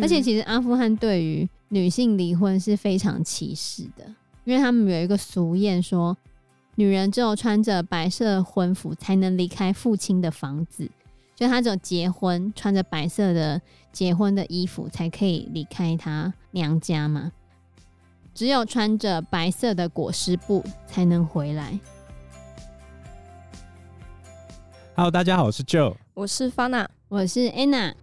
而且其实阿富汗对于女性离婚是非常歧视的，因为他们有一个俗谚说，女人只有穿着白色婚服才能离开父亲的房子，就她只有结婚穿着白色的结婚的衣服才可以离开她娘家嘛，只有穿着白色的裹尸布才能回来。Hello，大家好，我是 Joe，我是 Fana，我是 Anna。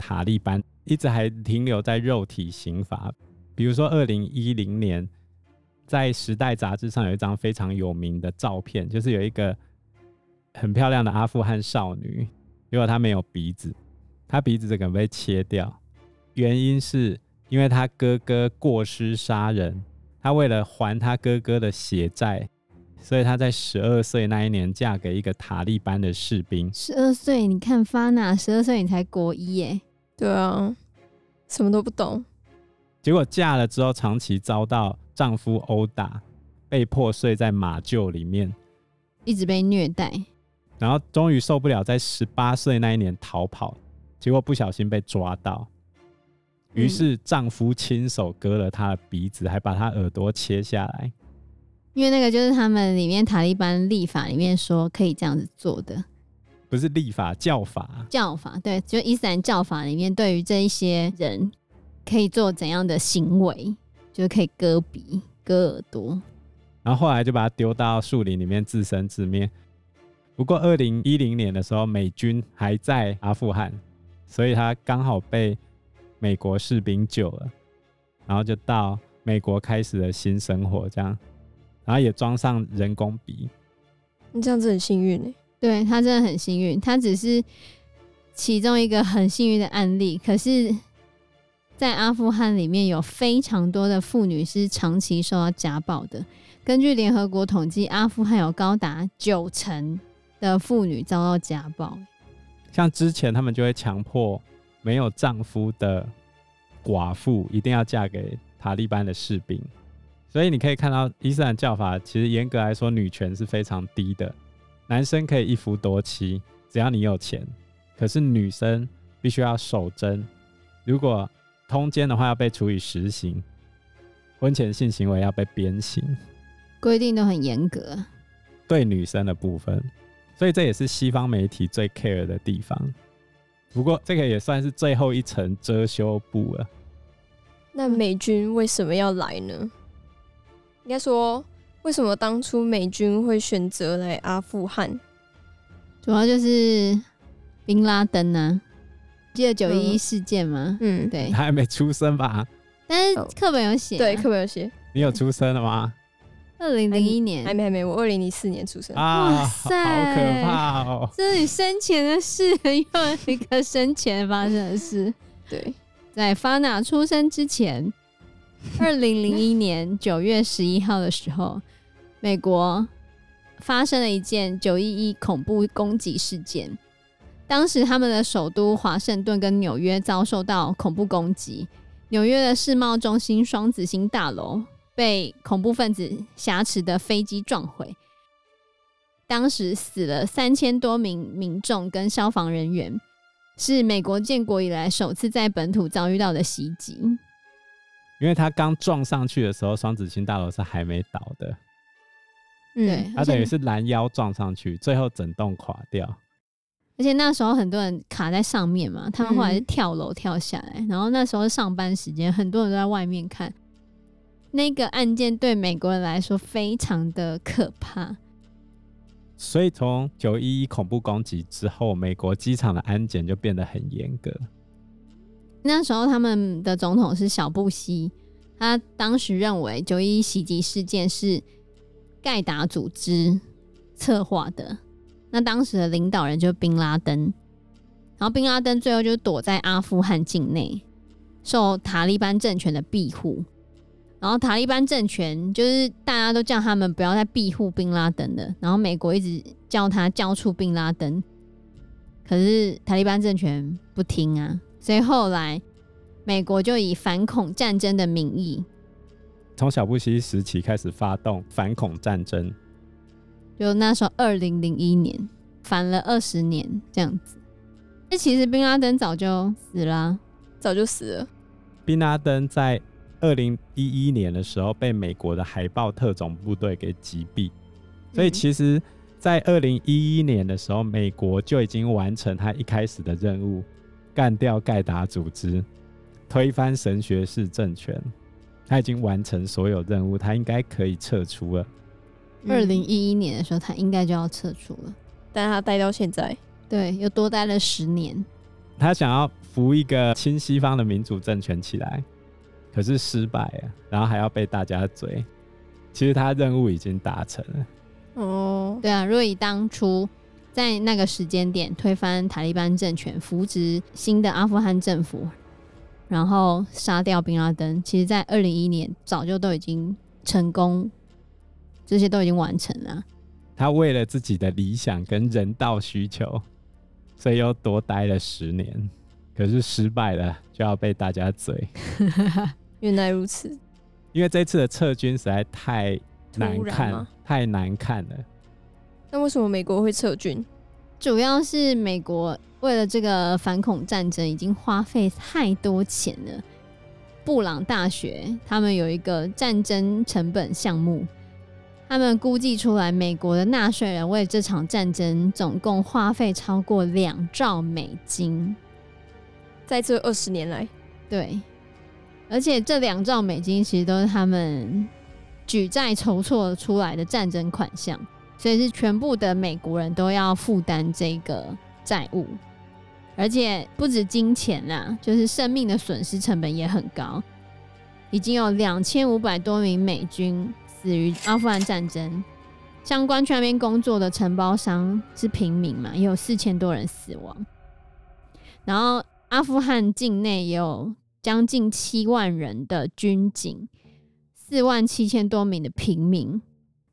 塔利班一直还停留在肉体刑罚，比如说二零一零年，在《时代》杂志上有一张非常有名的照片，就是有一个很漂亮的阿富汗少女，如果她没有鼻子，她鼻子整个被切掉，原因是因为她哥哥过失杀人，她为了还她哥哥的血债。所以她在十二岁那一年嫁给一个塔利班的士兵。十二岁，你看 Fana，十二岁你才国一耶？对啊，什么都不懂。结果嫁了之后，长期遭到丈夫殴打，被迫睡在马厩里面，一直被虐待。然后终于受不了，在十八岁那一年逃跑，结果不小心被抓到，于是丈夫亲手割了她的鼻子，还把她耳朵切下来。因为那个就是他们里面塔利班立法里面说可以这样子做的，不是立法，教法，教法，对，就伊斯兰教法里面对于这一些人可以做怎样的行为，就是可以割鼻、割耳朵，然后后来就把他丢到树林里面自生自灭。不过二零一零年的时候，美军还在阿富汗，所以他刚好被美国士兵救了，然后就到美国开始了新生活，这样。然后也装上人工鼻，你这样子很幸运哎，对，他真的很幸运，他只是其中一个很幸运的案例。可是，在阿富汗里面有非常多的妇女是长期受到家暴的。根据联合国统计，阿富汗有高达九成的妇女遭到家暴。像之前他们就会强迫没有丈夫的寡妇一定要嫁给塔利班的士兵。所以你可以看到，伊斯兰教法其实严格来说，女权是非常低的。男生可以一夫多妻，只要你有钱。可是女生必须要守贞，如果通奸的话，要被处以实刑；婚前性行为要被鞭刑，规定都很严格。对女生的部分，所以这也是西方媒体最 care 的地方。不过这个也算是最后一层遮羞布了。那美军为什么要来呢？应该说，为什么当初美军会选择来阿富汗？主要就是宾拉登呢、啊，记得九一一事件吗？嗯，对，他还没出生吧？但是课本有写、啊，对，课本有写。你有出生了吗？二零零一年还没还没，我二零零四年出生。啊，哇塞，好可怕哦！这是你生前的事，又一个生前发生的事。对，在 Fana 出生之前。二零零一年九月十一号的时候，美国发生了一件九一一恐怖攻击事件。当时他们的首都华盛顿跟纽约遭受到恐怖攻击，纽约的世贸中心双子星大楼被恐怖分子挟持的飞机撞毁，当时死了三千多名民众跟消防人员，是美国建国以来首次在本土遭遇到的袭击。因为他刚撞上去的时候，双子星大楼是还没倒的。对，他等于是拦腰撞上去，最后整栋垮掉。而且那时候很多人卡在上面嘛，他们后来是跳楼跳下来，嗯、然后那时候上班时间，很多人都在外面看。那个案件对美国人来说非常的可怕。所以从九一一恐怖攻击之后，美国机场的安检就变得很严格。那时候他们的总统是小布希，他当时认为九一袭击事件是盖达组织策划的。那当时的领导人就是宾拉登，然后宾拉登最后就躲在阿富汗境内，受塔利班政权的庇护。然后塔利班政权就是大家都叫他们不要再庇护宾拉登的，然后美国一直叫他交出宾拉登，可是塔利班政权不听啊。所以后来，美国就以反恐战争的名义，从小布希时期开始发动反恐战争。就那时候，二零零一年，反了二十年这样子。那其实宾拉登早就死了啊，早就死了。宾拉登在二零一一年的时候被美国的海豹特种部队给击毙，所以其实，在二零一一年的时候，美国就已经完成他一开始的任务，干掉盖达组织，推翻神学士政权。他已经完成所有任务，他应该可以撤出了。二零一一年的时候，他应该就要撤出了，但他待到现在，对，又多待了十年。他想要扶一个亲西方的民主政权起来，可是失败了，然后还要被大家追。其实他任务已经达成了。哦，对啊，若以当初在那个时间点推翻塔利班政权，扶植新的阿富汗政府。然后杀掉宾拉登，其实，在二零一一年早就都已经成功，这些都已经完成了。他为了自己的理想跟人道需求，所以又多待了十年，可是失败了，就要被大家追。原来如此，因为这次的撤军实在太难看，太难看了。那为什么美国会撤军？主要是美国。为了这个反恐战争，已经花费太多钱了。布朗大学他们有一个战争成本项目，他们估计出来，美国的纳税人为这场战争总共花费超过两兆美金，在这二十年来，对，而且这两兆美金其实都是他们举债筹措出来的战争款项，所以是全部的美国人都要负担这个债务。而且不止金钱啦，就是生命的损失成本也很高。已经有两千五百多名美军死于阿富汗战争，相关去那边工作的承包商是平民嘛，也有四千多人死亡。然后阿富汗境内也有将近七万人的军警，四万七千多名的平民，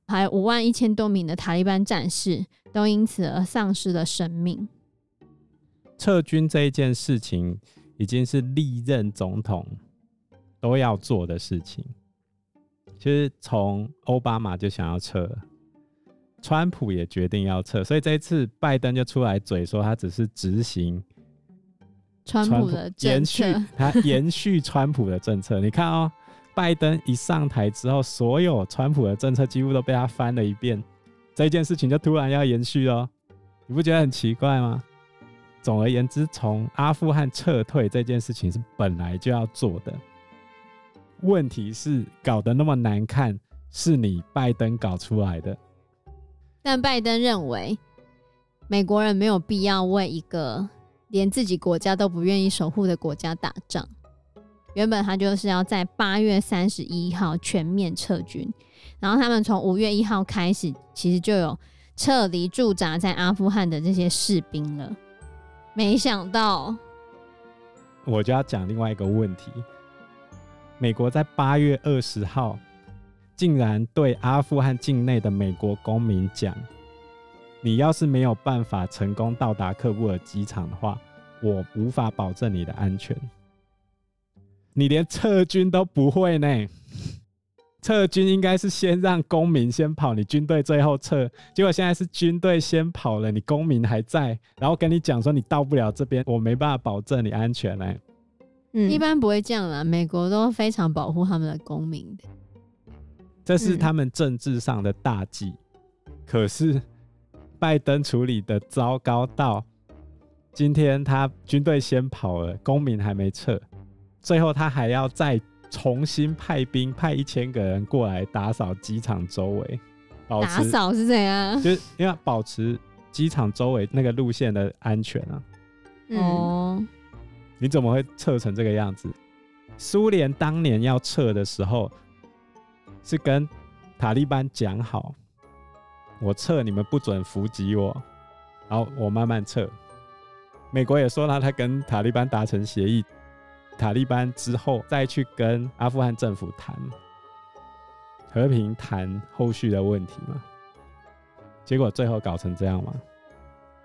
还有五万一千多名的塔利班战士，都因此而丧失了生命。撤军这一件事情，已经是历任总统都要做的事情。其实从奥巴马就想要撤，川普也决定要撤，所以这一次拜登就出来嘴说，他只是执行川普的政策，延续他延续川普的政策。你看哦，拜登一上台之后，所有川普的政策几乎都被他翻了一遍，这件事情就突然要延续哦，你不觉得很奇怪吗？总而言之，从阿富汗撤退这件事情是本来就要做的。问题是搞得那么难看，是你拜登搞出来的。但拜登认为，美国人没有必要为一个连自己国家都不愿意守护的国家打仗。原本他就是要在八月三十一号全面撤军，然后他们从五月一号开始，其实就有撤离驻扎在阿富汗的这些士兵了。没想到，我就要讲另外一个问题。美国在八月二十号，竟然对阿富汗境内的美国公民讲：“你要是没有办法成功到达喀布尔机场的话，我无法保证你的安全。”你连撤军都不会呢？撤军应该是先让公民先跑，你军队最后撤。结果现在是军队先跑了，你公民还在，然后跟你讲说你到不了这边，我没办法保证你安全呢。嗯，一般不会这样啦，美国都非常保护他们的公民的。这是他们政治上的大忌。嗯。可是拜登处理的糟糕到，今天他军队先跑了，公民还没撤，最后他还要再。重新派兵，派一千个人过来打扫机场周围。打扫是怎样？就是因为要保持机场周围那个路线的安全啊。哦、嗯，你怎么会撤成这个样子？苏联当年要撤的时候，是跟塔利班讲好，我撤你们不准伏击我，然后我慢慢撤。美国也说了，他跟塔利班达成协议。塔利班之后再去跟阿富汗政府谈和平，谈后续的问题嘛？结果最后搞成这样吗？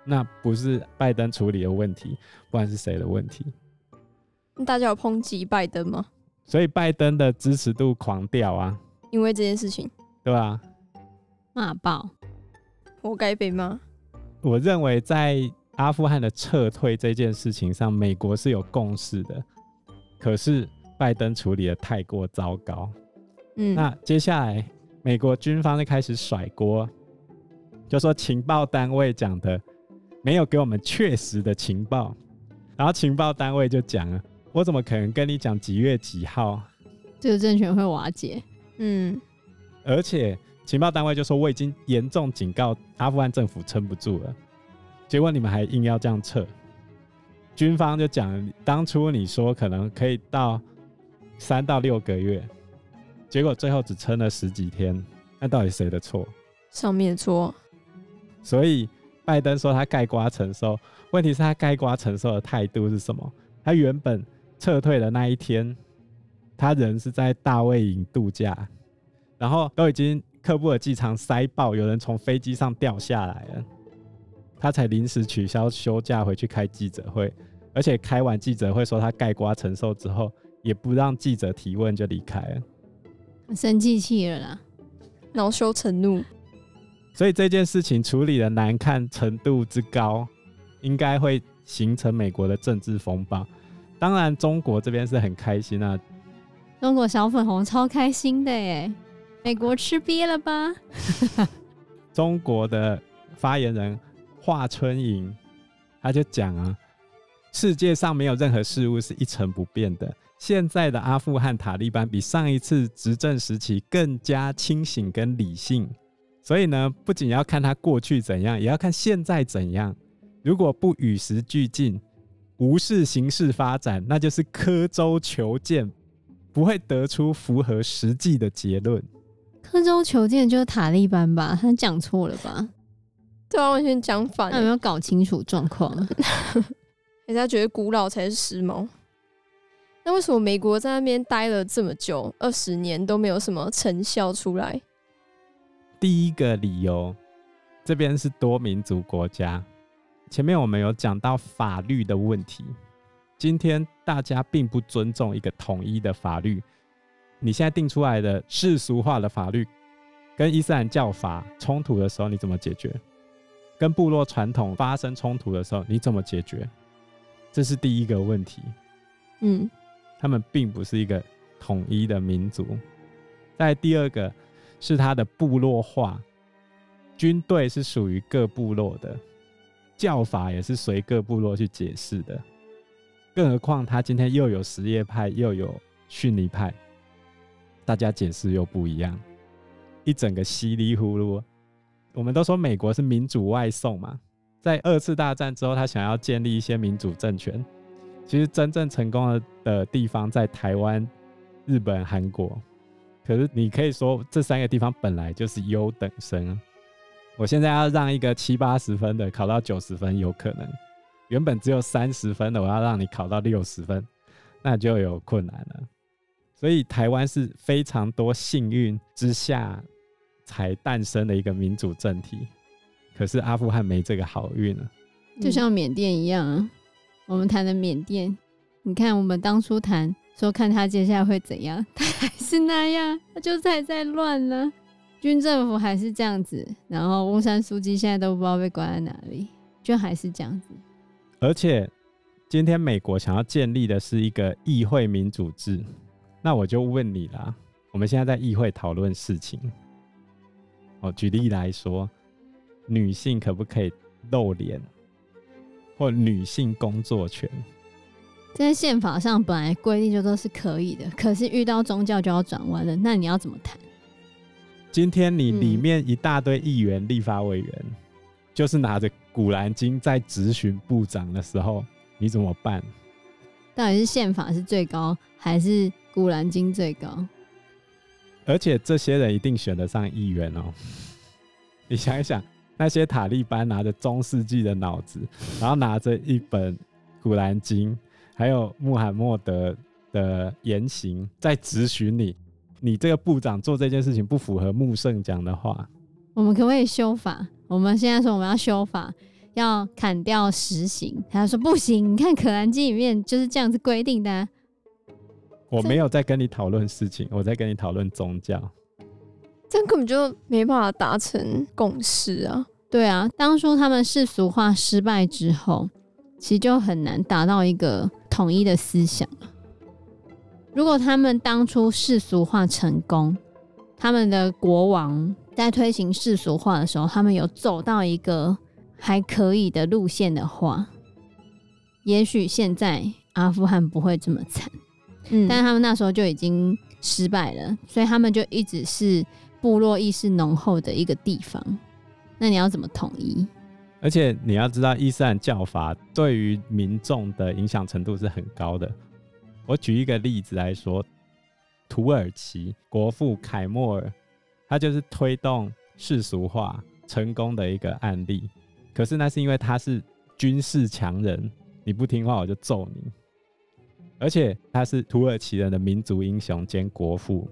那不是拜登处理的问题，不然是谁的问题？大家有抨击拜登吗？所以拜登的支持度狂掉啊！因为这件事情，对吧？骂爆，活该被骂。我认为在阿富汗的撤退这件事情上，美国是有共识的。可是拜登处理的太过糟糕。嗯，那接下来美国军方就开始甩锅，就说情报单位讲的没有给我们确实的情报，然后情报单位就讲了，我怎么可能跟你讲几月几号？这个政权会瓦解。嗯，而且情报单位就说我已经严重警告阿富汗政府撑不住了，结果你们还硬要这样撤。军方就讲，当初你说可能可以到三到六个月，结果最后只撑了十几天，那到底谁的错？上面错。所以拜登说他盖瓜承受，问题是他盖瓜承受的态度是什么？他原本撤退的那一天，他人是在大卫营度假，然后都已经喀布尔机场塞爆，有人从飞机上掉下来了。他才临时取消休假回去开记者会，而且开完记者会说他盖瓜承受之后，也不让记者提问就离开了，生气气了啦，恼羞成怒。所以这件事情处理的难看程度之高，应该会形成美国的政治风暴。当然，中国这边是很开心啊，中国小粉红超开心的耶，美国吃瘪了吧？中国的发言人。华春莹，他就讲啊，世界上没有任何事物是一成不变的。现在的阿富汗塔利班比上一次执政时期更加清醒跟理性，所以呢，不仅要看他过去怎样，也要看现在怎样。如果不与时俱进，无视形势发展，那就是刻舟求剑，不会得出符合实际的结论。刻舟求剑就是塔利班吧？他讲错了吧？对啊，完全讲反。那有没有搞清楚状况？人家觉得古老才是时髦。那为什么美国在那边待了这么久，二十年都没有什么成效出来？第一个理由，这边是多民族国家。前面我们有讲到法律的问题，今天大家并不尊重一个统一的法律。你现在定出来的世俗化的法律，跟伊斯兰教法冲突的时候，你怎么解决？跟部落传统发生冲突的时候，你怎么解决？这是第一个问题。嗯，他们并不是一个统一的民族。在第二个是他的部落化，军队是属于各部落的，教法也是随各部落去解释的。更何况他今天又有什叶派，又有逊尼派，大家解释又不一样，一整个稀里糊涂。我们都说美国是民主外送嘛，在二次大战之后，他想要建立一些民主政权。其实真正成功的的地方在台湾、日本、韩国。可是你可以说这三个地方本来就是优等生。我现在要让一个七八十分的考到九十分，有可能；原本只有三十分的，我要让你考到六十分，那就有困难了。所以台湾是非常多幸运之下。才诞生的一个民主政体，可是阿富汗没这个好运啊，就像缅甸一样啊。我们谈的缅甸，你看我们当初谈说看他接下来会怎样，他还是那样，他就还在乱呢。军政府还是这样子，然后翁山书记现在都不知道被关在哪里，就还是这样子。而且今天美国想要建立的是一个议会民主制，那我就问你啦，我们现在在议会讨论事情。哦，举例来说，女性可不可以露脸，或女性工作权？在宪法上本来规定就都是可以的，可是遇到宗教就要转弯了。那你要怎么谈？今天你里面一大堆议员、立法委员，嗯、就是拿着《古兰经》在质询部长的时候，你怎么办？到底是宪法是最高，还是《古兰经》最高？而且这些人一定选得上议员哦。你想一想，那些塔利班拿着中世纪的脑子，然后拿着一本《古兰经》，还有穆罕默德的言行，在质询你，你这个部长做这件事情不符合穆圣讲的话，我们可不可以修法？我们现在说我们要修法，要砍掉实刑。他说不行，你看《可兰经》里面就是这样子规定的。我没有在跟你讨论事情，我在跟你讨论宗教。这样根本就没办法达成共识啊！对啊，当初他们世俗化失败之后，其实就很难达到一个统一的思想。如果他们当初世俗化成功，他们的国王在推行世俗化的时候，他们有走到一个还可以的路线的话，也许现在阿富汗不会这么惨。嗯，但是他们那时候就已经失败了，所以他们就一直是部落意识浓厚的一个地方。那你要怎么统一？而且你要知道，伊斯兰教法对于民众的影响程度是很高的。我举一个例子来说，土耳其国父凯末尔，他就是推动世俗化成功的一个案例。可是那是因为他是军事强人，你不听话我就揍你。而且他是土耳其人的民族英雄兼国父，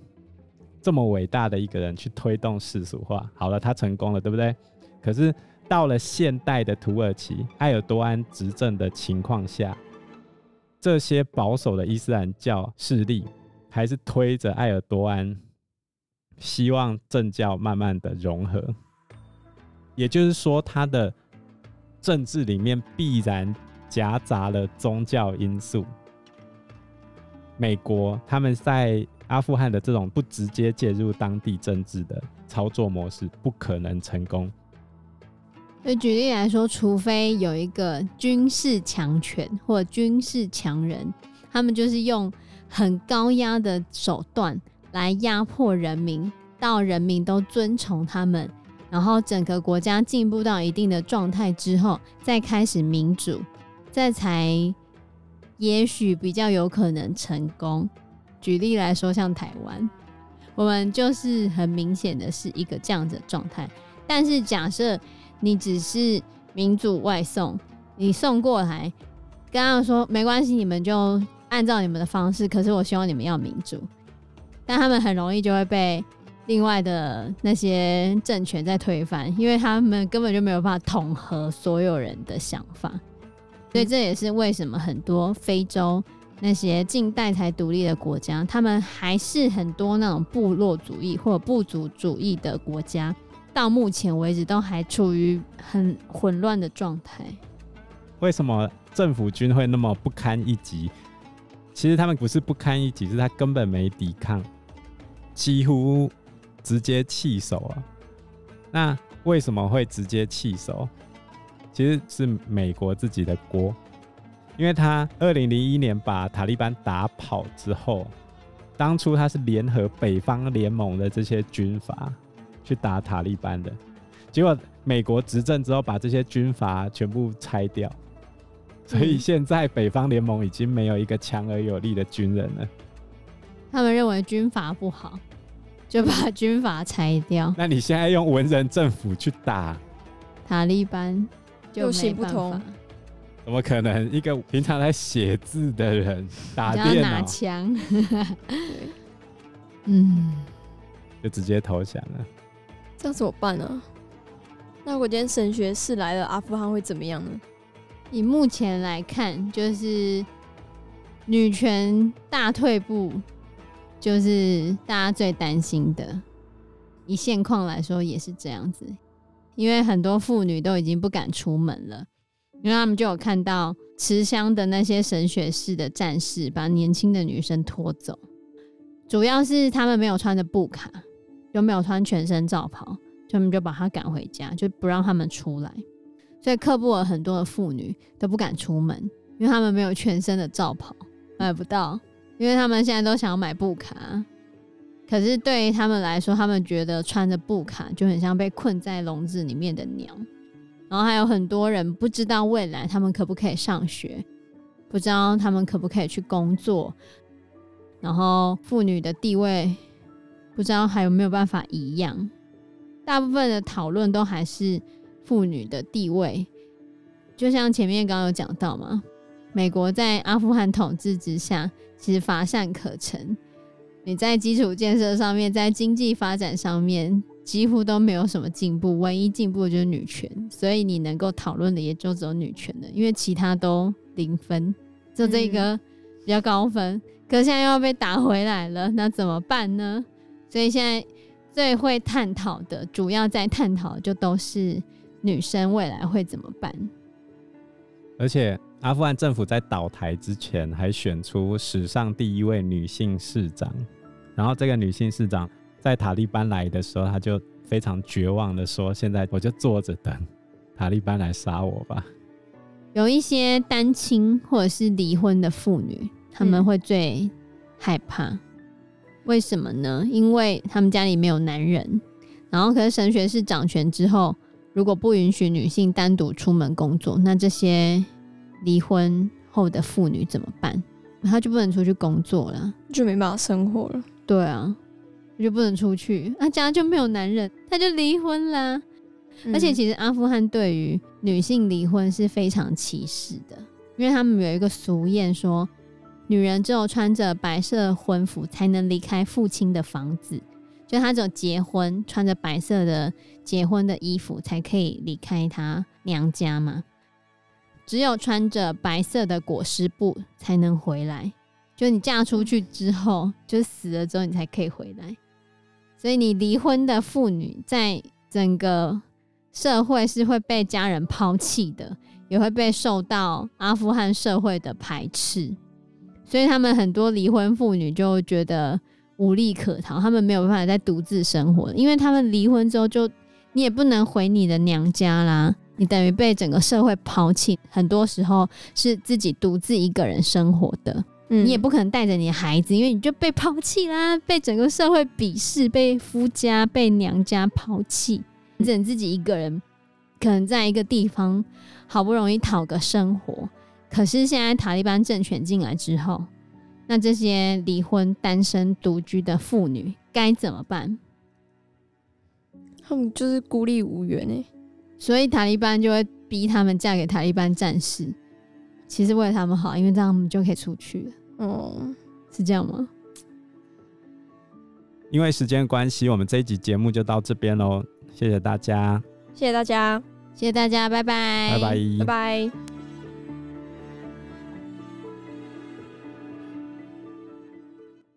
这么伟大的一个人去推动世俗化，好了，他成功了，对不对？可是到了现代的土耳其，埃尔多安执政的情况下，这些保守的伊斯兰教势力还是推着埃尔多安，希望政教慢慢的融合。也就是说，他的政治里面必然夹杂了宗教因素。美国他们在阿富汗的这种不直接介入当地政治的操作模式，不可能成功。所以举例来说，除非有一个军事强权或军事强人，他们就是用很高压的手段来压迫人民，到人民都遵从他们，然后整个国家进步到一定的状态之后，再开始民主，这才也许比较有可能成功。举例来说，像台湾，我们就是很明显的是一个这样子的状态。但是假设你只是民主外送，你送过来，跟他们说没关系，你们就按照你们的方式。可是我希望你们要民主，但他们很容易就会被另外的那些政权在推翻，因为他们根本就没有办法统合所有人的想法。所以这也是为什么很多非洲那些近代才独立的国家，他们还是很多那种部落主义或者部族主义的国家。到目前为止都还处于很混乱的状态。为什么政府军会那么不堪一击？其实他们不是不堪一击，是他根本没抵抗，几乎直接弃守啊。那为什么会直接弃守？其实是美国自己的锅，因为他二零零一年把塔利班打跑之后，当初他是联合北方联盟的这些军阀。去打塔利班的，结果美国执政之后，把这些军阀全部拆掉，所以现在北方联盟已经没有一个强而有力的军人了。他们认为军阀不好，就把军阀拆掉。那你现在用文人政府去打塔利班，就行不通。怎么可能？一个平常在写字的人打电脑拿枪，嗯，就直接投降了。这样怎么办呢？那如果今天神学士来了，阿富汗会怎么样呢？以目前来看，就是女权大退步，就是大家最担心的。以现况来说，也是这样子，因为很多妇女都已经不敢出门了，因为他们就有看到持枪的那些神学士的战士把年轻的女生拖走，主要是他们没有穿着布卡。就没有穿全身罩袍，他们就把他赶回家，就不让他们出来。所以克布尔很多的妇女都不敢出门，因为他们没有全身的罩袍，买不到。因为他们现在都想要买布卡，可是对于他们来说，他们觉得穿着布卡就很像被困在笼子里面的鸟。然后还有很多人不知道未来他们可不可以上学，不知道他们可不可以去工作，然后妇女的地位。不知道还有没有办法一样？大部分的讨论都还是妇女的地位，就像前面刚刚有讲到嘛，美国在阿富汗统治之下，其实乏善可陈。你在基础建设上面，在经济发展上面，几乎都没有什么进步，唯一进步的就是女权。所以你能够讨论的也就只有女权了，因为其他都零分，就这个比较高分。嗯、可现在又要被打回来了，那怎么办呢？所以现在最会探讨的，主要在探讨就都是女生未来会怎么办。而且阿富汗政府在倒台之前，还选出史上第一位女性市长。然后这个女性市长在塔利班来的时候，她就非常绝望的说：“现在我就坐着等塔利班来杀我吧。”有一些单亲或者是离婚的妇女，他们会最害怕。为什么呢？因为他们家里没有男人，然后可是神学士掌权之后，如果不允许女性单独出门工作，那这些离婚后的妇女怎么办？她就不能出去工作了，就没办法生活了。对啊，就不能出去，那家就没有男人，她就离婚啦。嗯。而且其实阿富汗对于女性离婚是非常歧视的，因为他们有一个俗谚说。女人只有穿着白色婚服才能离开父亲的房子，就她只有结婚穿着白色的结婚的衣服才可以离开她娘家嘛。只有穿着白色的裹尸布才能回来，就你嫁出去之后，就死了之后你才可以回来。所以你离婚的妇女在整个社会是会被家人抛弃的，也会被受到阿富汗社会的排斥。所以他们很多离婚妇女就觉得无利可逃，他们没有办法再独自生活，因为他们离婚之后就你也不能回你的娘家啦，你等于被整个社会抛弃，很多时候是自己独自一个人生活的，嗯，你也不可能带着你的孩子，因为你就被抛弃啦，被整个社会鄙视，被夫家、被娘家抛弃，你只能自己一个人，可能在一个地方好不容易讨个生活。可是现在塔利班政权进来之后，那这些离婚、单身、独居的妇女该怎么办？他们就是孤立无援呢，所以塔利班就会逼他们嫁给塔利班战士。其实为了他们好，因为这样他们就可以出去了。哦，是这样吗？因为时间关系，我们这一集节目就到这边喽。谢谢大家，谢谢大家，谢谢大家，拜拜，拜拜，拜拜。